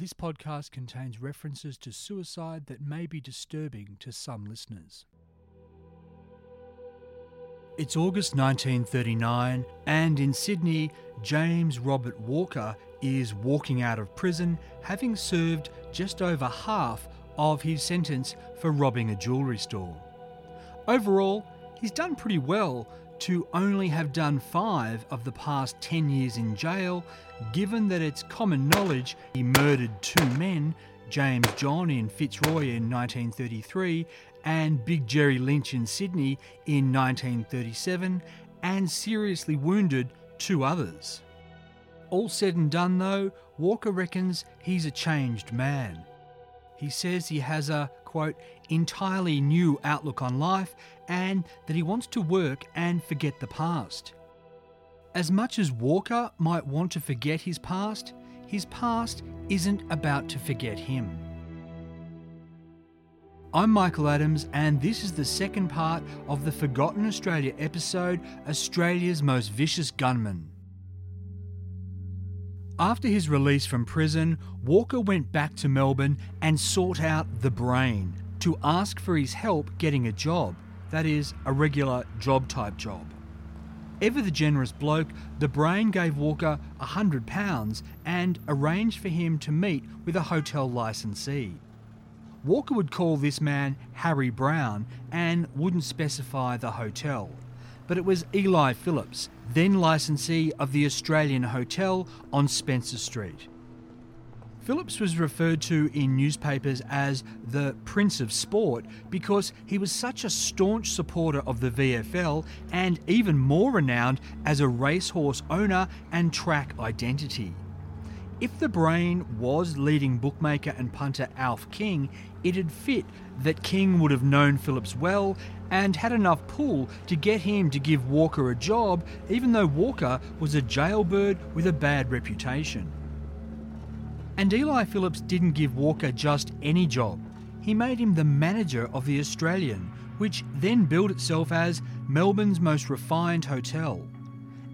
This podcast contains references to suicide that may be disturbing to some listeners. It's August 1939, and in Sydney, James Robert Walker is walking out of prison having served just over half of his sentence for robbing a jewellery store. Overall, he's done pretty well to only have done five of the past 10 years in jail, given that it's common knowledge he murdered two men, James John in Fitzroy in 1933 and Big Jerry Lynch in Sydney in 1937, and seriously wounded two others. All said and done, though, Walker reckons he's a changed man. He says he has a, quote, entirely new outlook on life and that he wants to work and forget the past. As much as Walker might want to forget his past, his past isn't about to forget him. I'm Michael Adams, and this is the second part of the Forgotten Australia episode Australia's Most Vicious Gunman. After his release from prison, Walker went back to Melbourne and sought out the brain to ask for his help getting a job, that is, a regular job type job. Ever the generous bloke, the brain gave Walker a hundred pounds and arranged for him to meet with a hotel licensee. Walker would call this man Harry Brown and wouldn't specify the hotel. But it was Eli Phillips, then licensee of the Australian Hotel on Spencer Street. Phillips was referred to in newspapers as the Prince of Sport because he was such a staunch supporter of the VFL and even more renowned as a racehorse owner and track identity. If the brain was leading bookmaker and punter Alf King, it'd fit that King would have known Phillips well and had enough pull to get him to give Walker a job, even though Walker was a jailbird with a bad reputation. And Eli Phillips didn't give Walker just any job. He made him the manager of the Australian, which then billed itself as Melbourne's most refined hotel.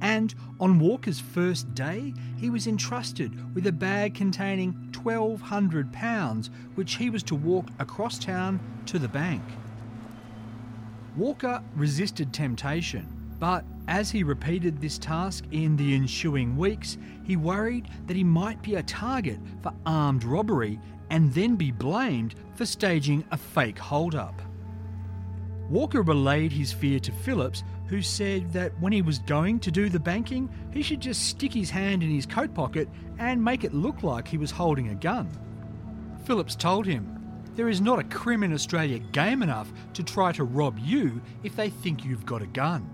And on Walker's first day, he was entrusted with a bag containing £1,200, which he was to walk across town to the bank. Walker resisted temptation, but as he repeated this task in the ensuing weeks, he worried that he might be a target for armed robbery and then be blamed for staging a fake hold-up. Walker relayed his fear to Phillips, who said that when he was going to do the banking, he should just stick his hand in his coat pocket and make it look like he was holding a gun. Phillips told him, There is not a crim in Australia game enough to try to rob you if they think you've got a gun.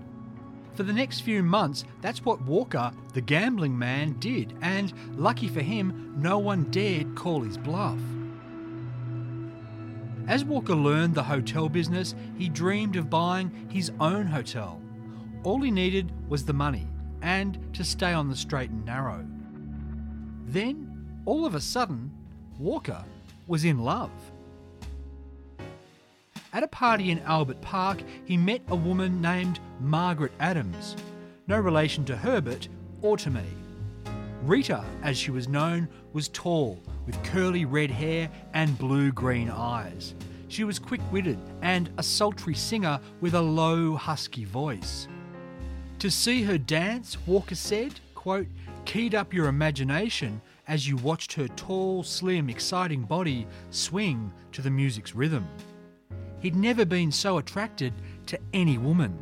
For the next few months, that's what Walker, the gambling man, did, and lucky for him, no one dared call his bluff. As Walker learned the hotel business, he dreamed of buying his own hotel. All he needed was the money and to stay on the straight and narrow. Then, all of a sudden, Walker was in love. At a party in Albert Park, he met a woman named Margaret Adams, no relation to Herbert or to me. Rita, as she was known, was tall, with curly red hair and blue green eyes. She was quick witted and a sultry singer with a low, husky voice. To see her dance, Walker said, quote, keyed up your imagination as you watched her tall, slim, exciting body swing to the music's rhythm. He'd never been so attracted to any woman.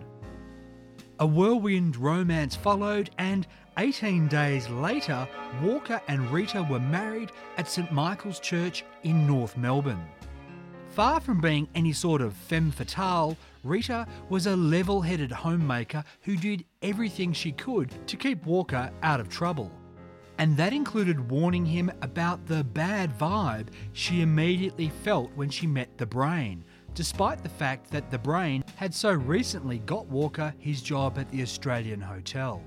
A whirlwind romance followed, and 18 days later, Walker and Rita were married at St Michael's Church in North Melbourne. Far from being any sort of femme fatale, Rita was a level headed homemaker who did everything she could to keep Walker out of trouble. And that included warning him about the bad vibe she immediately felt when she met the brain, despite the fact that the brain had so recently got Walker his job at the Australian Hotel.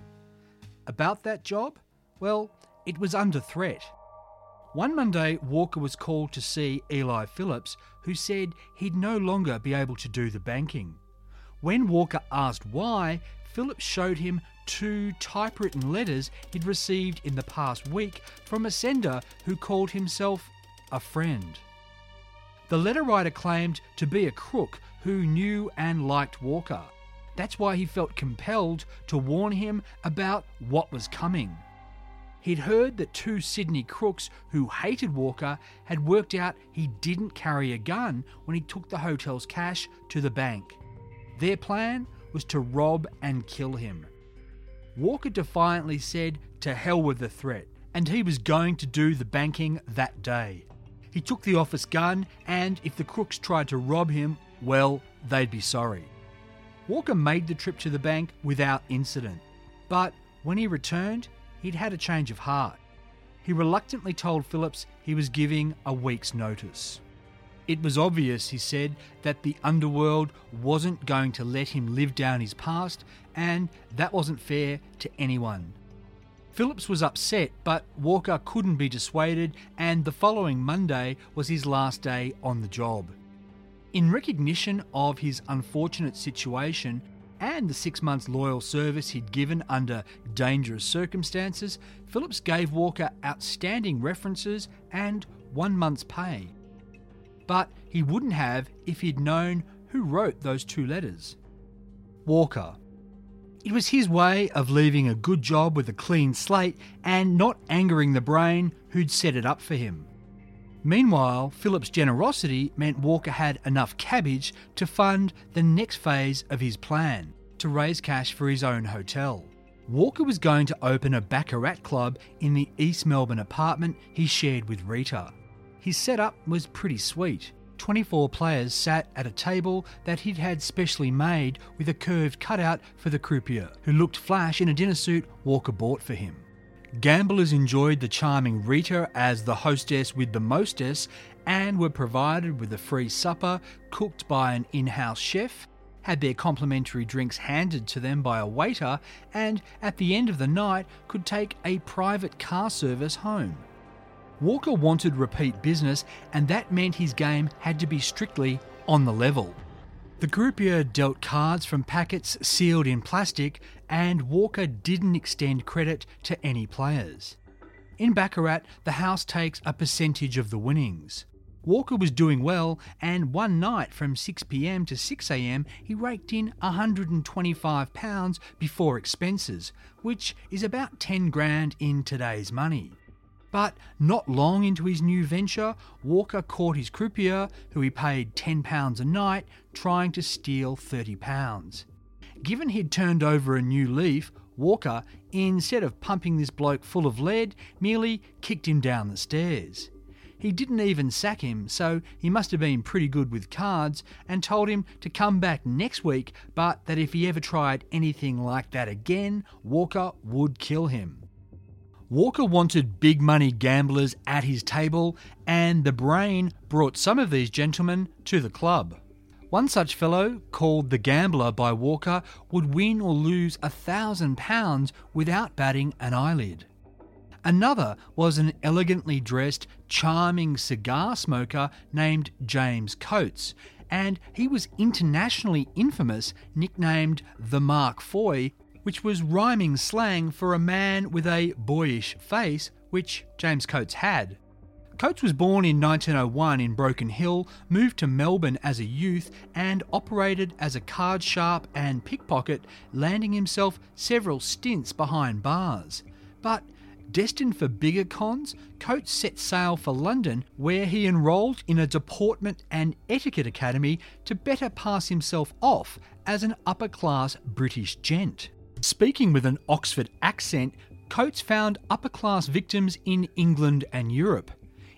About that job? Well, it was under threat. One Monday, Walker was called to see Eli Phillips, who said he'd no longer be able to do the banking. When Walker asked why, Phillips showed him two typewritten letters he'd received in the past week from a sender who called himself a friend. The letter writer claimed to be a crook who knew and liked Walker. That's why he felt compelled to warn him about what was coming. He'd heard that two Sydney crooks who hated Walker had worked out he didn't carry a gun when he took the hotel's cash to the bank. Their plan was to rob and kill him. Walker defiantly said to hell with the threat, and he was going to do the banking that day. He took the office gun, and if the crooks tried to rob him, well, they'd be sorry. Walker made the trip to the bank without incident, but when he returned, he'd had a change of heart. He reluctantly told Phillips he was giving a week's notice. It was obvious, he said, that the underworld wasn't going to let him live down his past, and that wasn't fair to anyone. Phillips was upset, but Walker couldn't be dissuaded, and the following Monday was his last day on the job. In recognition of his unfortunate situation and the six months loyal service he'd given under dangerous circumstances, Phillips gave Walker outstanding references and one month's pay. But he wouldn't have if he'd known who wrote those two letters. Walker, it was his way of leaving a good job with a clean slate and not angering the brain who'd set it up for him. Meanwhile, Phillips' generosity meant Walker had enough cabbage to fund the next phase of his plan to raise cash for his own hotel. Walker was going to open a Baccarat club in the East Melbourne apartment he shared with Rita. His setup was pretty sweet. 24 players sat at a table that he'd had specially made with a curved cutout for the croupier, who looked flash in a dinner suit Walker bought for him. Gamblers enjoyed the charming Rita as the hostess with the mostess and were provided with a free supper cooked by an in house chef, had their complimentary drinks handed to them by a waiter, and at the end of the night could take a private car service home. Walker wanted repeat business, and that meant his game had to be strictly on the level. The croupier dealt cards from packets sealed in plastic, and Walker didn't extend credit to any players. In Baccarat, the house takes a percentage of the winnings. Walker was doing well, and one night from 6pm to 6am, he raked in £125 before expenses, which is about 10 grand in today's money. But not long into his new venture, Walker caught his croupier, who he paid £10 a night, trying to steal £30. Given he'd turned over a new leaf, Walker, instead of pumping this bloke full of lead, merely kicked him down the stairs. he didn't even sack him, so he must have been pretty good with cards, and told him to come back next week, but that if he ever tried anything like that again, Walker would kill him. Walker wanted big money gamblers at his table, and the brain brought some of these gentlemen to the club. One such fellow, called the Gambler by Walker, would win or lose a thousand pounds without batting an eyelid. Another was an elegantly dressed, charming cigar smoker named James Coates, and he was internationally infamous, nicknamed the Mark Foy which was rhyming slang for a man with a boyish face, which James Coates had. Coates was born in 1901 in Broken Hill, moved to Melbourne as a youth, and operated as a card sharp and pickpocket, landing himself several stints behind bars. But destined for bigger cons, Coates set sail for London, where he enrolled in a deportment and etiquette academy to better pass himself off as an upper class British gent. Speaking with an Oxford accent, Coates found upper class victims in England and Europe.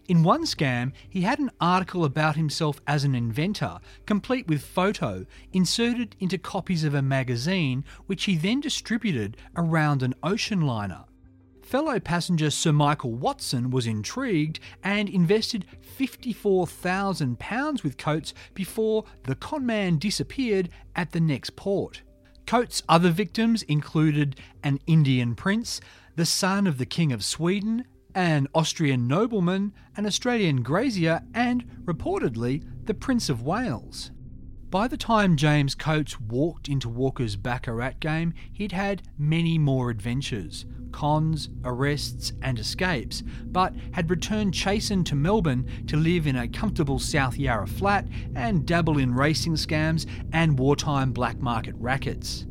In one scam, he had an article about himself as an inventor, complete with photo, inserted into copies of a magazine, which he then distributed around an ocean liner. Fellow passenger Sir Michael Watson was intrigued and invested £54,000 with Coates before the conman disappeared at the next port. Coates' other victims included an Indian prince, the son of the King of Sweden, an Austrian nobleman, an Australian grazier, and, reportedly, the Prince of Wales. By the time James Coates walked into Walker's Baccarat game, he'd had many more adventures cons, arrests, and escapes, but had returned chastened to Melbourne to live in a comfortable South Yarra flat and dabble in racing scams and wartime black market rackets.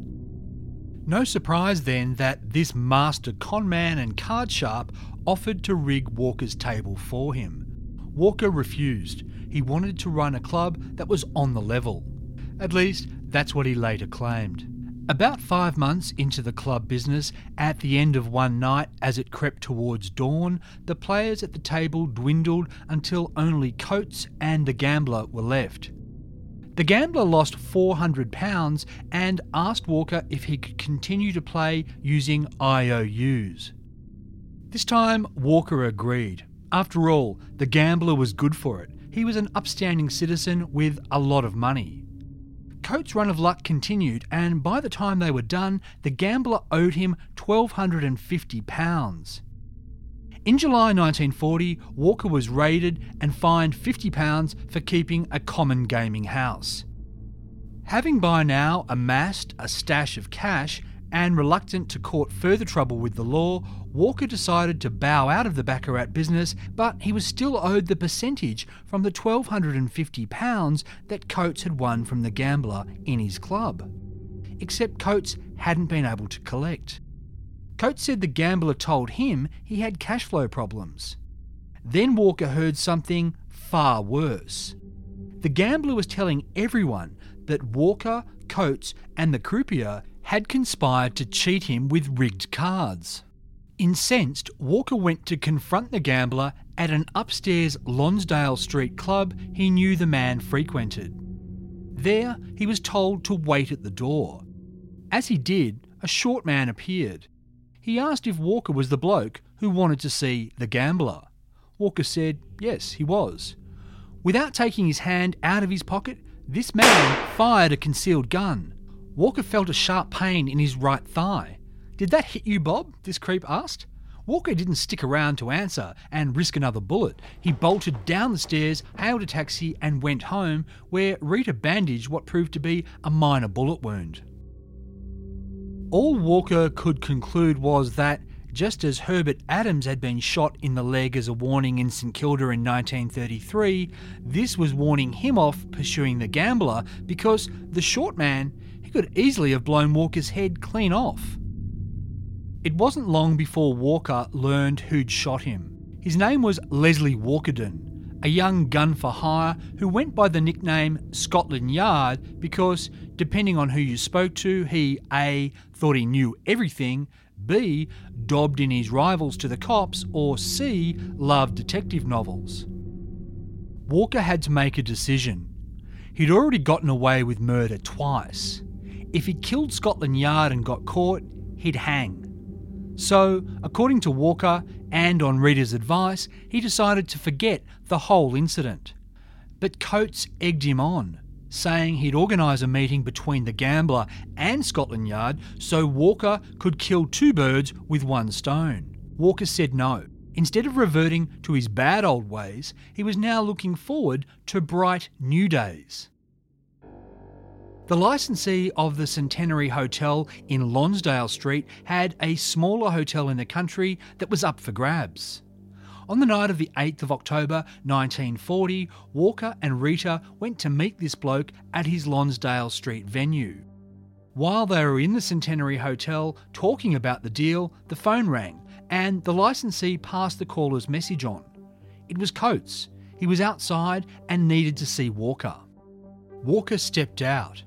No surprise then that this master conman and card sharp offered to rig Walker's table for him. Walker refused. He wanted to run a club that was on the level. At least, that's what he later claimed. About five months into the club business, at the end of one night as it crept towards dawn, the players at the table dwindled until only Coates and the gambler were left. The gambler lost £400 and asked Walker if he could continue to play using IOUs. This time, Walker agreed. After all, the gambler was good for it. He was an upstanding citizen with a lot of money. Coates' run of luck continued, and by the time they were done, the gambler owed him £1,250. In July 1940, Walker was raided and fined £50 for keeping a common gaming house. Having by now amassed a stash of cash, and reluctant to court further trouble with the law, Walker decided to bow out of the Baccarat business, but he was still owed the percentage from the £1,250 that Coates had won from the gambler in his club. Except Coates hadn't been able to collect. Coates said the gambler told him he had cash flow problems. Then Walker heard something far worse. The gambler was telling everyone that Walker, Coates, and the croupier had conspired to cheat him with rigged cards. Incensed, Walker went to confront the gambler at an upstairs Lonsdale Street club he knew the man frequented. There, he was told to wait at the door. As he did, a short man appeared. He asked if Walker was the bloke who wanted to see the gambler. Walker said yes, he was. Without taking his hand out of his pocket, this man fired a concealed gun. Walker felt a sharp pain in his right thigh. Did that hit you, Bob? This creep asked. Walker didn't stick around to answer and risk another bullet. He bolted down the stairs, hailed a taxi, and went home, where Rita bandaged what proved to be a minor bullet wound. All Walker could conclude was that, just as Herbert Adams had been shot in the leg as a warning in St Kilda in 1933, this was warning him off pursuing the gambler because the short man could easily have blown Walker's head clean off. It wasn't long before Walker learned who'd shot him. His name was Leslie Walkerdon, a young gun for hire who went by the nickname Scotland Yard because, depending on who you spoke to, he A. thought he knew everything, B. dobbed in his rivals to the cops, or C. loved detective novels. Walker had to make a decision. He'd already gotten away with murder twice. If he killed Scotland Yard and got caught, he'd hang. So, according to Walker and on Rita's advice, he decided to forget the whole incident. But Coates egged him on, saying he'd organise a meeting between the gambler and Scotland Yard so Walker could kill two birds with one stone. Walker said no. Instead of reverting to his bad old ways, he was now looking forward to bright new days. The licensee of the Centenary Hotel in Lonsdale Street had a smaller hotel in the country that was up for grabs. On the night of the 8th of October 1940, Walker and Rita went to meet this bloke at his Lonsdale Street venue. While they were in the Centenary Hotel talking about the deal, the phone rang and the licensee passed the caller's message on. It was Coates. He was outside and needed to see Walker. Walker stepped out.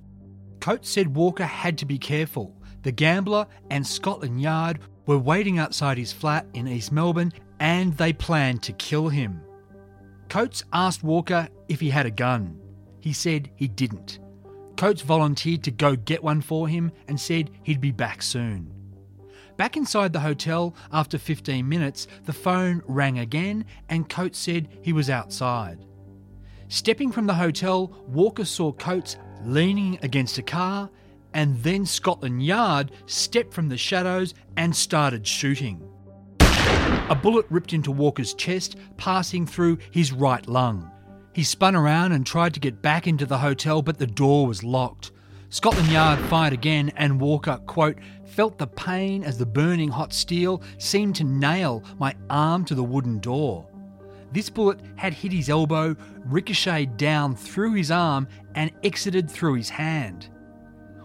Coates said Walker had to be careful. The gambler and Scotland Yard were waiting outside his flat in East Melbourne and they planned to kill him. Coates asked Walker if he had a gun. He said he didn't. Coates volunteered to go get one for him and said he'd be back soon. Back inside the hotel, after 15 minutes, the phone rang again and Coates said he was outside. Stepping from the hotel, Walker saw Coates leaning against a car, and then Scotland Yard stepped from the shadows and started shooting. A bullet ripped into Walker's chest, passing through his right lung. He spun around and tried to get back into the hotel, but the door was locked. Scotland Yard fired again, and Walker, quote, felt the pain as the burning hot steel seemed to nail my arm to the wooden door. This bullet had hit his elbow, ricocheted down through his arm, and exited through his hand.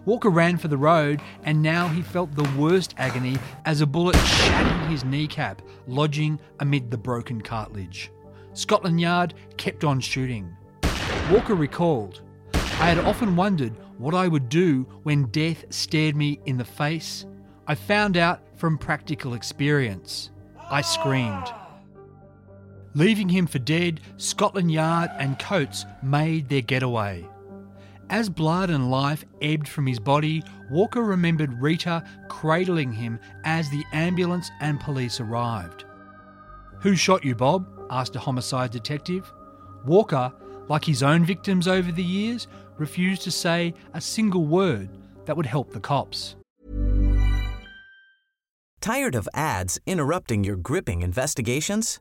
Walker ran for the road, and now he felt the worst agony as a bullet shattered his kneecap, lodging amid the broken cartilage. Scotland Yard kept on shooting. Walker recalled, I had often wondered what I would do when death stared me in the face. I found out from practical experience. I screamed. Leaving him for dead, Scotland Yard and Coates made their getaway. As blood and life ebbed from his body, Walker remembered Rita cradling him as the ambulance and police arrived. Who shot you, Bob? asked a homicide detective. Walker, like his own victims over the years, refused to say a single word that would help the cops. Tired of ads interrupting your gripping investigations?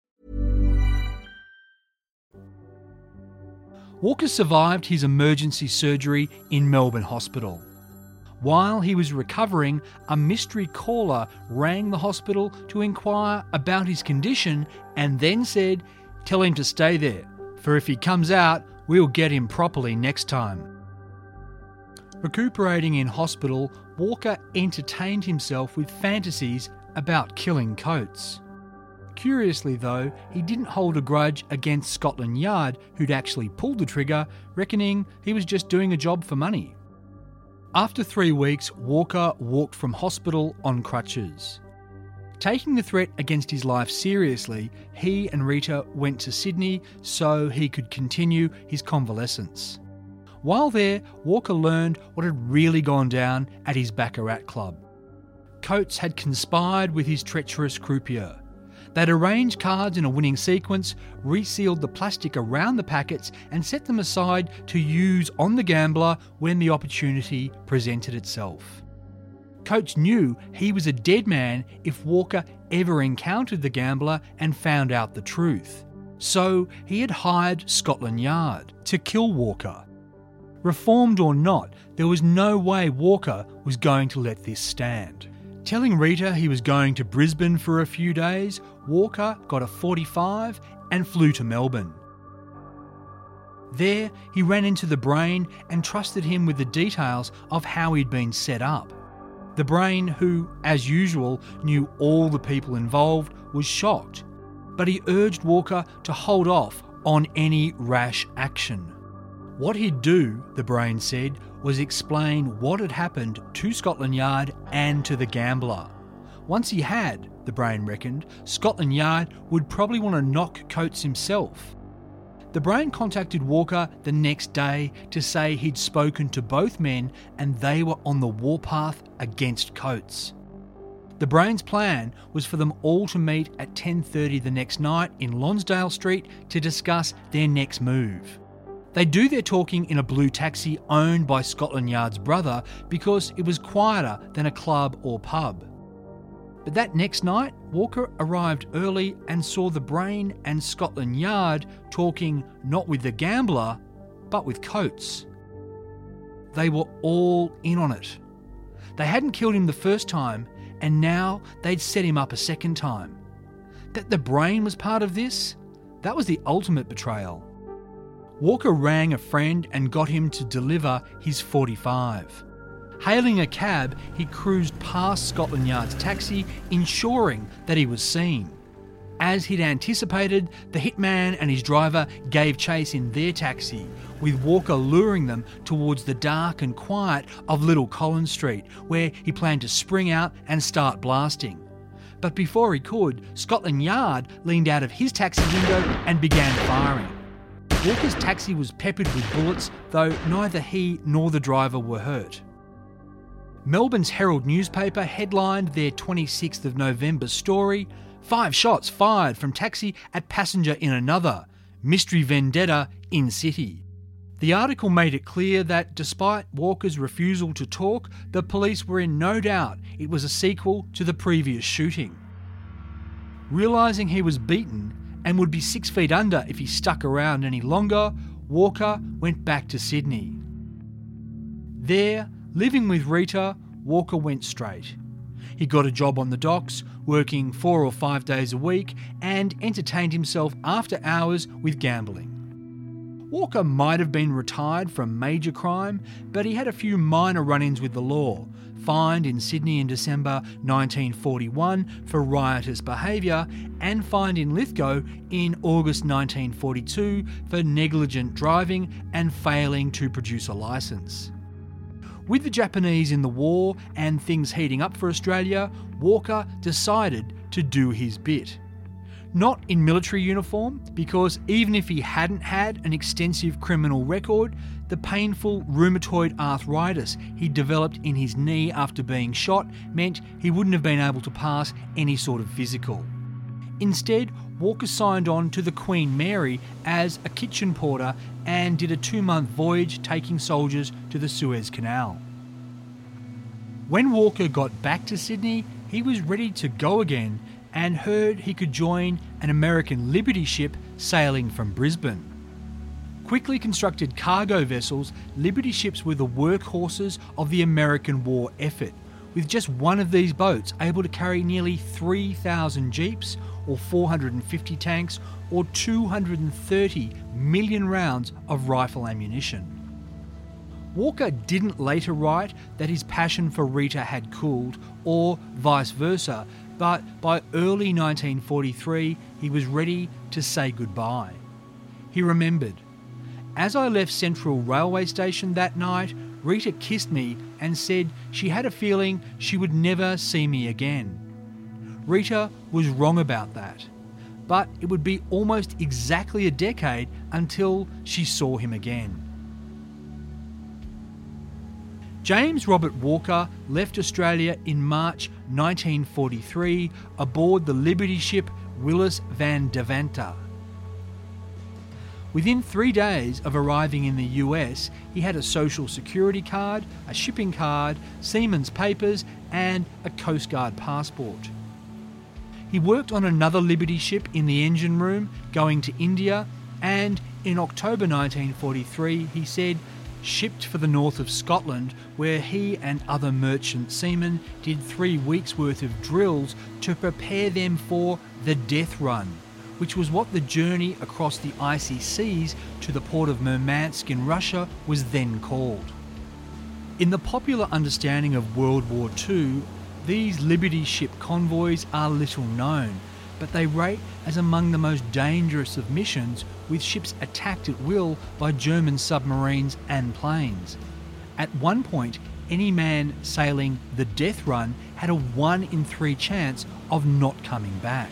Walker survived his emergency surgery in Melbourne Hospital. While he was recovering, a mystery caller rang the hospital to inquire about his condition and then said, Tell him to stay there, for if he comes out, we'll get him properly next time. Recuperating in hospital, Walker entertained himself with fantasies about killing Coates. Curiously, though, he didn't hold a grudge against Scotland Yard, who'd actually pulled the trigger, reckoning he was just doing a job for money. After three weeks, Walker walked from hospital on crutches. Taking the threat against his life seriously, he and Rita went to Sydney so he could continue his convalescence. While there, Walker learned what had really gone down at his Baccarat club. Coates had conspired with his treacherous croupier. They'd arranged cards in a winning sequence, resealed the plastic around the packets, and set them aside to use on the gambler when the opportunity presented itself. Coates knew he was a dead man if Walker ever encountered the gambler and found out the truth. So he had hired Scotland Yard to kill Walker. Reformed or not, there was no way Walker was going to let this stand. Telling Rita he was going to Brisbane for a few days, Walker got a 45 and flew to Melbourne. There, he ran into the brain and trusted him with the details of how he'd been set up. The brain, who, as usual, knew all the people involved, was shocked, but he urged Walker to hold off on any rash action. What he'd do, the brain said, was explain what had happened to Scotland Yard and to the gambler. Once he had, the brain reckoned, Scotland Yard would probably want to knock Coates himself. The brain contacted Walker the next day to say he'd spoken to both men and they were on the warpath against Coates. The brain's plan was for them all to meet at 10:30 the next night in Lonsdale Street to discuss their next move. They do their talking in a blue taxi owned by Scotland Yard's brother because it was quieter than a club or pub. But that next night, Walker arrived early and saw the Brain and Scotland Yard talking not with the gambler, but with Coates. They were all in on it. They hadn't killed him the first time, and now they'd set him up a second time. That the Brain was part of this? That was the ultimate betrayal. Walker rang a friend and got him to deliver his 45. Hailing a cab, he cruised past Scotland Yard's taxi, ensuring that he was seen. As he'd anticipated, the hitman and his driver gave chase in their taxi, with Walker luring them towards the dark and quiet of Little Collins Street, where he planned to spring out and start blasting. But before he could, Scotland Yard leaned out of his taxi window and began firing. Walker's taxi was peppered with bullets, though neither he nor the driver were hurt. Melbourne's Herald newspaper headlined their 26th of November story Five shots fired from taxi at passenger in another. Mystery vendetta in city. The article made it clear that despite Walker's refusal to talk, the police were in no doubt it was a sequel to the previous shooting. Realising he was beaten, and would be six feet under if he stuck around any longer, Walker went back to Sydney. There, living with Rita, Walker went straight. He got a job on the docks, working four or five days a week, and entertained himself after hours with gambling. Walker might have been retired from major crime, but he had a few minor run ins with the law, fined in Sydney in December 1941 for riotous behaviour, and fined in Lithgow in August 1942 for negligent driving and failing to produce a licence. With the Japanese in the war and things heating up for Australia, Walker decided to do his bit. Not in military uniform, because even if he hadn't had an extensive criminal record, the painful rheumatoid arthritis he developed in his knee after being shot meant he wouldn't have been able to pass any sort of physical. Instead, Walker signed on to the Queen Mary as a kitchen porter and did a two month voyage taking soldiers to the Suez Canal. When Walker got back to Sydney, he was ready to go again and heard he could join an American Liberty ship sailing from Brisbane. Quickly constructed cargo vessels, Liberty ships were the workhorses of the American war effort, with just one of these boats able to carry nearly 3,000 jeeps, or 450 tanks, or 230 million rounds of rifle ammunition. Walker didn't later write that his passion for Rita had cooled, or vice versa, but by early 1943 he was ready to say goodbye. He remembered, As I left Central Railway Station that night, Rita kissed me and said she had a feeling she would never see me again. Rita was wrong about that, but it would be almost exactly a decade until she saw him again. James Robert Walker left Australia in March 1943 aboard the Liberty ship Willis Van Devanter. Within three days of arriving in the US, he had a social security card, a shipping card, seaman's papers, and a Coast Guard passport. He worked on another Liberty ship in the engine room going to India, and in October 1943, he said shipped for the north of Scotland, where he and other merchant seamen did three weeks' worth of drills to prepare them for the death run, which was what the journey across the icy seas to the port of Murmansk in Russia was then called. In the popular understanding of World War II, these Liberty ship convoys are little known, but they rate as among the most dangerous of missions, with ships attacked at will by German submarines and planes. At one point, any man sailing the death run had a 1 in 3 chance of not coming back.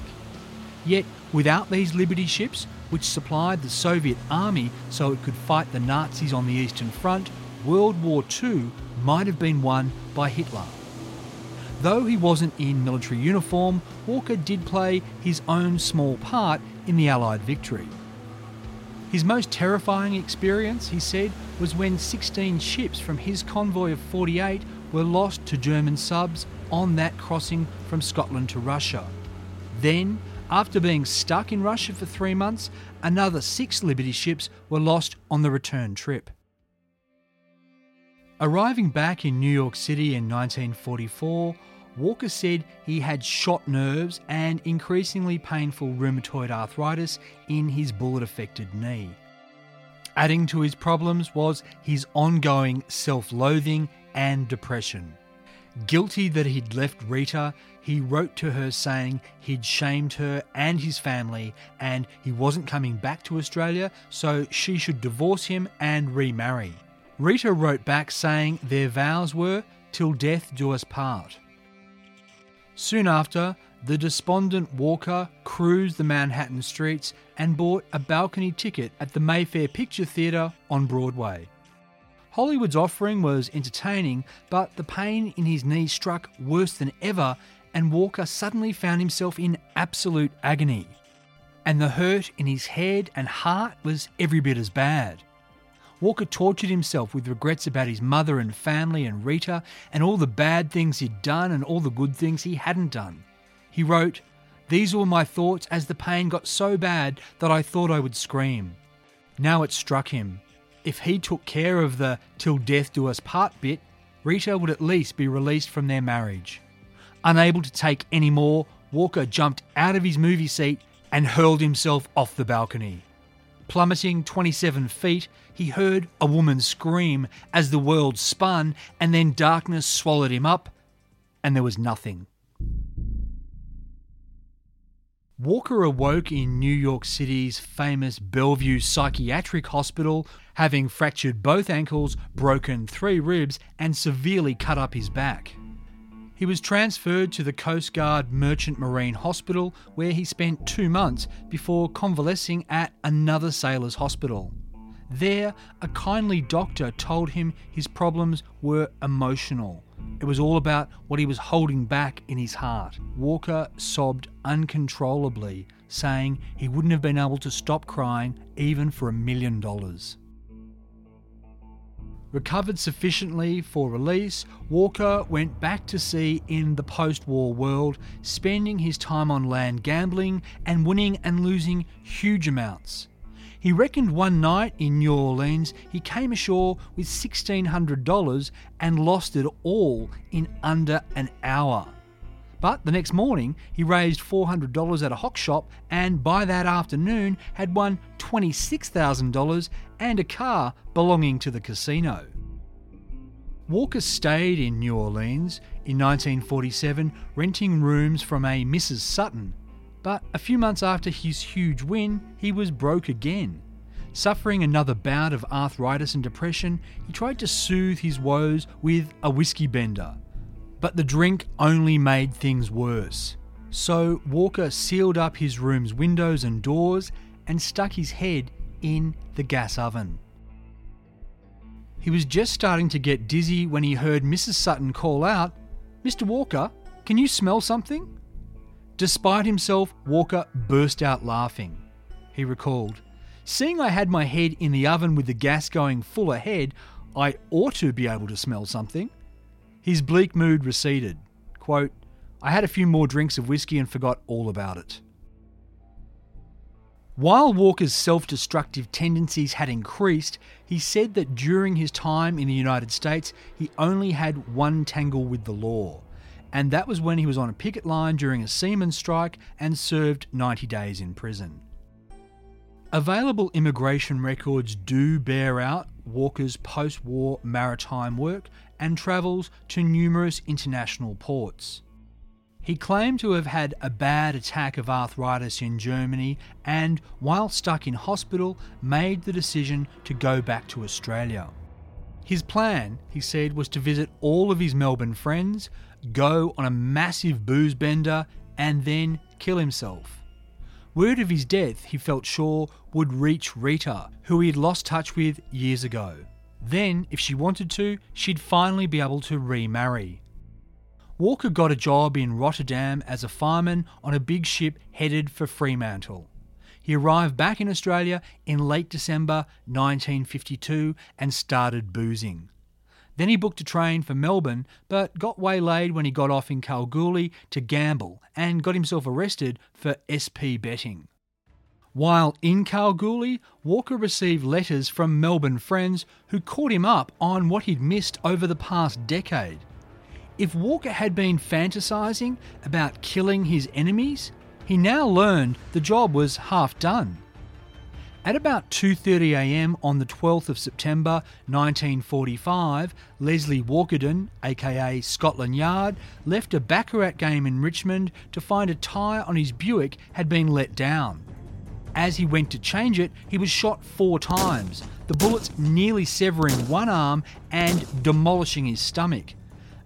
Yet, without these Liberty ships, which supplied the Soviet army so it could fight the Nazis on the Eastern Front, World War II might have been won by Hitler. Though he wasn't in military uniform, Walker did play his own small part in the Allied victory. His most terrifying experience, he said, was when 16 ships from his convoy of 48 were lost to German subs on that crossing from Scotland to Russia. Then, after being stuck in Russia for three months, another six Liberty ships were lost on the return trip. Arriving back in New York City in 1944, Walker said he had shot nerves and increasingly painful rheumatoid arthritis in his bullet affected knee. Adding to his problems was his ongoing self loathing and depression. Guilty that he'd left Rita, he wrote to her saying he'd shamed her and his family and he wasn't coming back to Australia, so she should divorce him and remarry. Rita wrote back saying their vows were, till death do us part. Soon after, the despondent Walker cruised the Manhattan streets and bought a balcony ticket at the Mayfair Picture Theatre on Broadway. Hollywood's offering was entertaining, but the pain in his knee struck worse than ever, and Walker suddenly found himself in absolute agony. And the hurt in his head and heart was every bit as bad. Walker tortured himself with regrets about his mother and family and Rita and all the bad things he'd done and all the good things he hadn't done. He wrote, These were my thoughts as the pain got so bad that I thought I would scream. Now it struck him. If he took care of the till death do us part bit, Rita would at least be released from their marriage. Unable to take any more, Walker jumped out of his movie seat and hurled himself off the balcony. Plummeting 27 feet, he heard a woman scream as the world spun, and then darkness swallowed him up, and there was nothing. Walker awoke in New York City's famous Bellevue Psychiatric Hospital, having fractured both ankles, broken three ribs, and severely cut up his back. He was transferred to the Coast Guard Merchant Marine Hospital, where he spent two months before convalescing at another sailor's hospital. There, a kindly doctor told him his problems were emotional. It was all about what he was holding back in his heart. Walker sobbed uncontrollably, saying he wouldn't have been able to stop crying even for a million dollars. Recovered sufficiently for release, Walker went back to sea in the post war world, spending his time on land gambling and winning and losing huge amounts. He reckoned one night in New Orleans he came ashore with $1,600 and lost it all in under an hour. But the next morning, he raised $400 at a hock shop and by that afternoon had won $26,000 and a car belonging to the casino. Walker stayed in New Orleans in 1947, renting rooms from a Mrs. Sutton. But a few months after his huge win, he was broke again. Suffering another bout of arthritis and depression, he tried to soothe his woes with a whiskey bender. But the drink only made things worse. So Walker sealed up his room's windows and doors and stuck his head in the gas oven. He was just starting to get dizzy when he heard Mrs. Sutton call out, Mr. Walker, can you smell something? Despite himself, Walker burst out laughing. He recalled, Seeing I had my head in the oven with the gas going full ahead, I ought to be able to smell something. His bleak mood receded. Quote, I had a few more drinks of whiskey and forgot all about it. While Walker's self destructive tendencies had increased, he said that during his time in the United States, he only had one tangle with the law, and that was when he was on a picket line during a seaman strike and served 90 days in prison. Available immigration records do bear out Walker's post war maritime work and travels to numerous international ports. He claimed to have had a bad attack of arthritis in Germany and, while stuck in hospital, made the decision to go back to Australia. His plan, he said, was to visit all of his Melbourne friends, go on a massive booze bender, and then kill himself. Word of his death, he felt sure, would reach Rita, who he had lost touch with years ago. Then, if she wanted to, she'd finally be able to remarry. Walker got a job in Rotterdam as a fireman on a big ship headed for Fremantle. He arrived back in Australia in late December 1952 and started boozing. Then he booked a train for Melbourne, but got waylaid when he got off in Kalgoorlie to gamble and got himself arrested for SP betting. While in Kalgoorlie, Walker received letters from Melbourne friends who caught him up on what he'd missed over the past decade. If Walker had been fantasizing about killing his enemies, he now learned the job was half done. At about 2:30 a.m. on the 12th of September 1945, Leslie Walkerdon, aka Scotland Yard, left a baccarat game in Richmond to find a tyre on his Buick had been let down. As he went to change it, he was shot four times, the bullets nearly severing one arm and demolishing his stomach.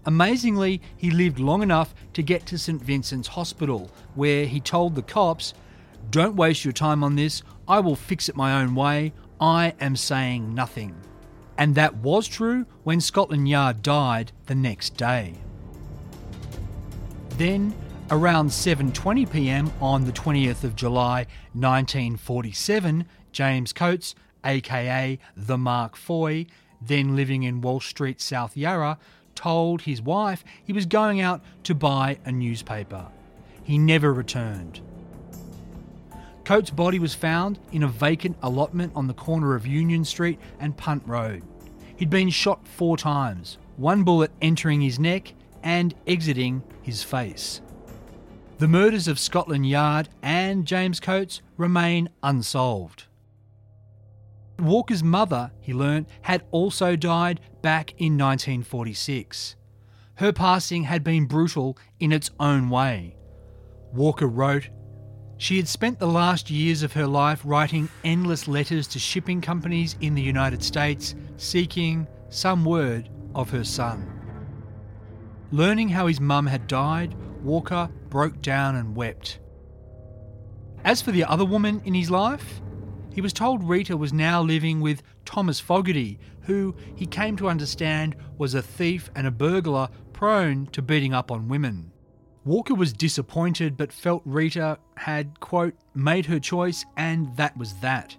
Amazingly, he lived long enough to get to St Vincent's Hospital, where he told the cops, Don't waste your time on this, I will fix it my own way, I am saying nothing. And that was true when Scotland Yard died the next day. Then, around 7:20 p.m. on the 20th of July 1947, James Coates, aka the Mark Foy, then living in Wall Street, South Yarra, told his wife he was going out to buy a newspaper. He never returned. Coates' body was found in a vacant allotment on the corner of Union Street and Punt Road. He'd been shot four times, one bullet entering his neck and exiting his face. The murders of Scotland Yard and James Coates remain unsolved. Walker's mother, he learnt, had also died back in 1946. Her passing had been brutal in its own way. Walker wrote, She had spent the last years of her life writing endless letters to shipping companies in the United States seeking some word of her son. Learning how his mum had died, Walker broke down and wept. As for the other woman in his life, he was told Rita was now living with Thomas Fogarty, who he came to understand was a thief and a burglar prone to beating up on women. Walker was disappointed but felt Rita had, quote, made her choice and that was that.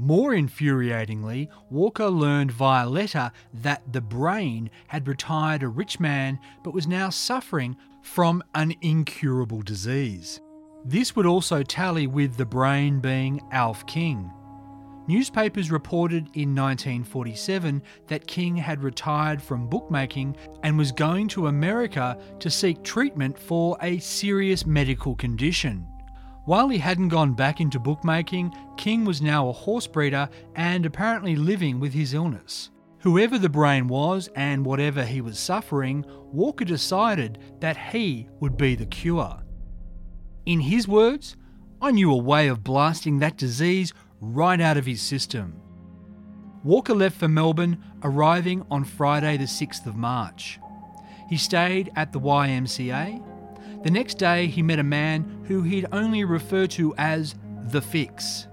More infuriatingly, Walker learned via letter that the brain had retired a rich man but was now suffering from an incurable disease. This would also tally with the brain being Alf King. Newspapers reported in 1947 that King had retired from bookmaking and was going to America to seek treatment for a serious medical condition. While he hadn't gone back into bookmaking, King was now a horse breeder and apparently living with his illness. Whoever the brain was and whatever he was suffering, Walker decided that he would be the cure. In his words, I knew a way of blasting that disease right out of his system. Walker left for Melbourne, arriving on Friday, the 6th of March. He stayed at the YMCA. The next day, he met a man who he'd only refer to as the Fix.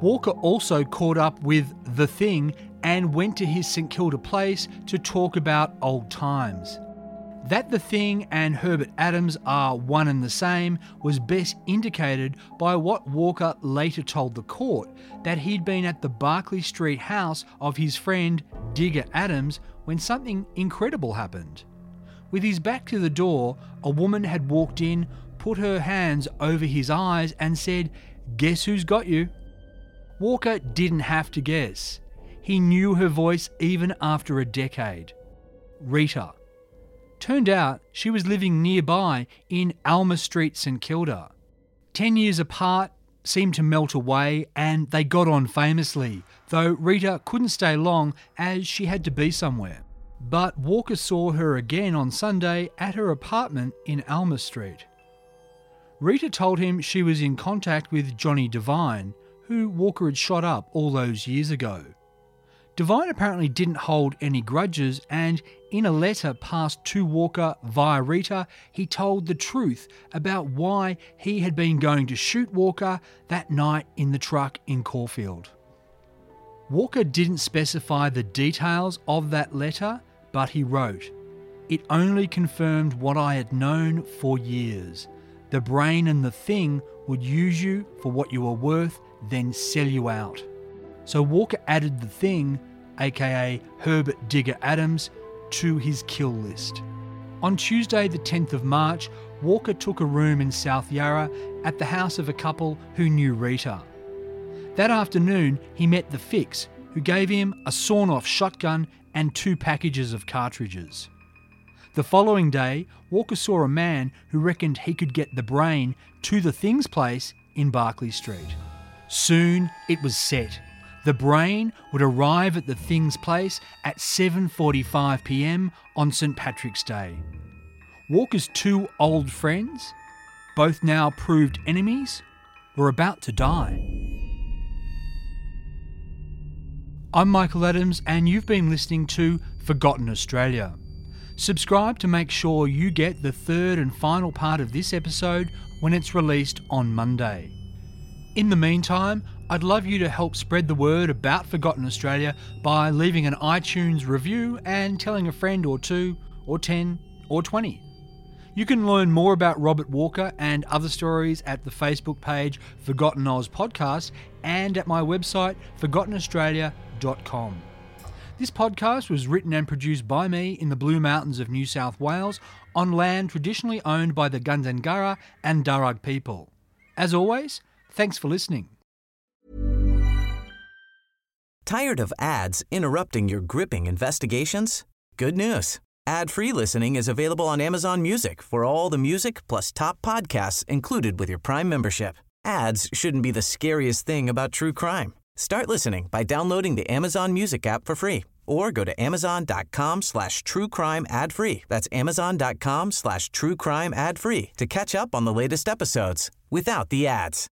Walker also caught up with the Thing and went to his St Kilda place to talk about old times. That the Thing and Herbert Adams are one and the same was best indicated by what Walker later told the court that he'd been at the Barclay Street house of his friend Digger Adams when something incredible happened. With his back to the door, a woman had walked in, put her hands over his eyes, and said, Guess who's got you? Walker didn't have to guess. He knew her voice even after a decade. Rita. Turned out she was living nearby in Alma Street, St Kilda. Ten years apart seemed to melt away and they got on famously, though Rita couldn't stay long as she had to be somewhere. But Walker saw her again on Sunday at her apartment in Alma Street. Rita told him she was in contact with Johnny Devine, who Walker had shot up all those years ago. Devine apparently didn't hold any grudges, and in a letter passed to Walker via Rita, he told the truth about why he had been going to shoot Walker that night in the truck in Caulfield. Walker didn't specify the details of that letter, but he wrote, It only confirmed what I had known for years. The brain and the thing would use you for what you were worth, then sell you out. So Walker added the thing, aka Herbert Digger Adams, to his kill list. On Tuesday, the 10th of March, Walker took a room in South Yarra at the house of a couple who knew Rita. That afternoon, he met the Fix, who gave him a sawn off shotgun and two packages of cartridges. The following day, Walker saw a man who reckoned he could get the brain to the Things place in Barclay Street. Soon it was set. The brain would arrive at the Things place at 7:45 p.m. on St Patrick's Day. Walker's two old friends, both now proved enemies, were about to die. I'm Michael Adams, and you've been listening to Forgotten Australia. Subscribe to make sure you get the third and final part of this episode when it's released on Monday. In the meantime, I'd love you to help spread the word about Forgotten Australia by leaving an iTunes review and telling a friend or two, or 10, or 20. You can learn more about Robert Walker and other stories at the Facebook page Forgotten Oz Podcast and at my website forgottenaustralia.com. This podcast was written and produced by me in the Blue Mountains of New South Wales on land traditionally owned by the Gundungurra and Darug people. As always, thanks for listening. Tired of ads interrupting your gripping investigations? Good news. Ad-free listening is available on Amazon Music for all the music plus top podcasts included with your Prime membership. Ads shouldn't be the scariest thing about true crime. Start listening by downloading the Amazon Music app for free or go to amazon.com slash true crime ad free. That's amazon.com slash true crime ad free to catch up on the latest episodes without the ads.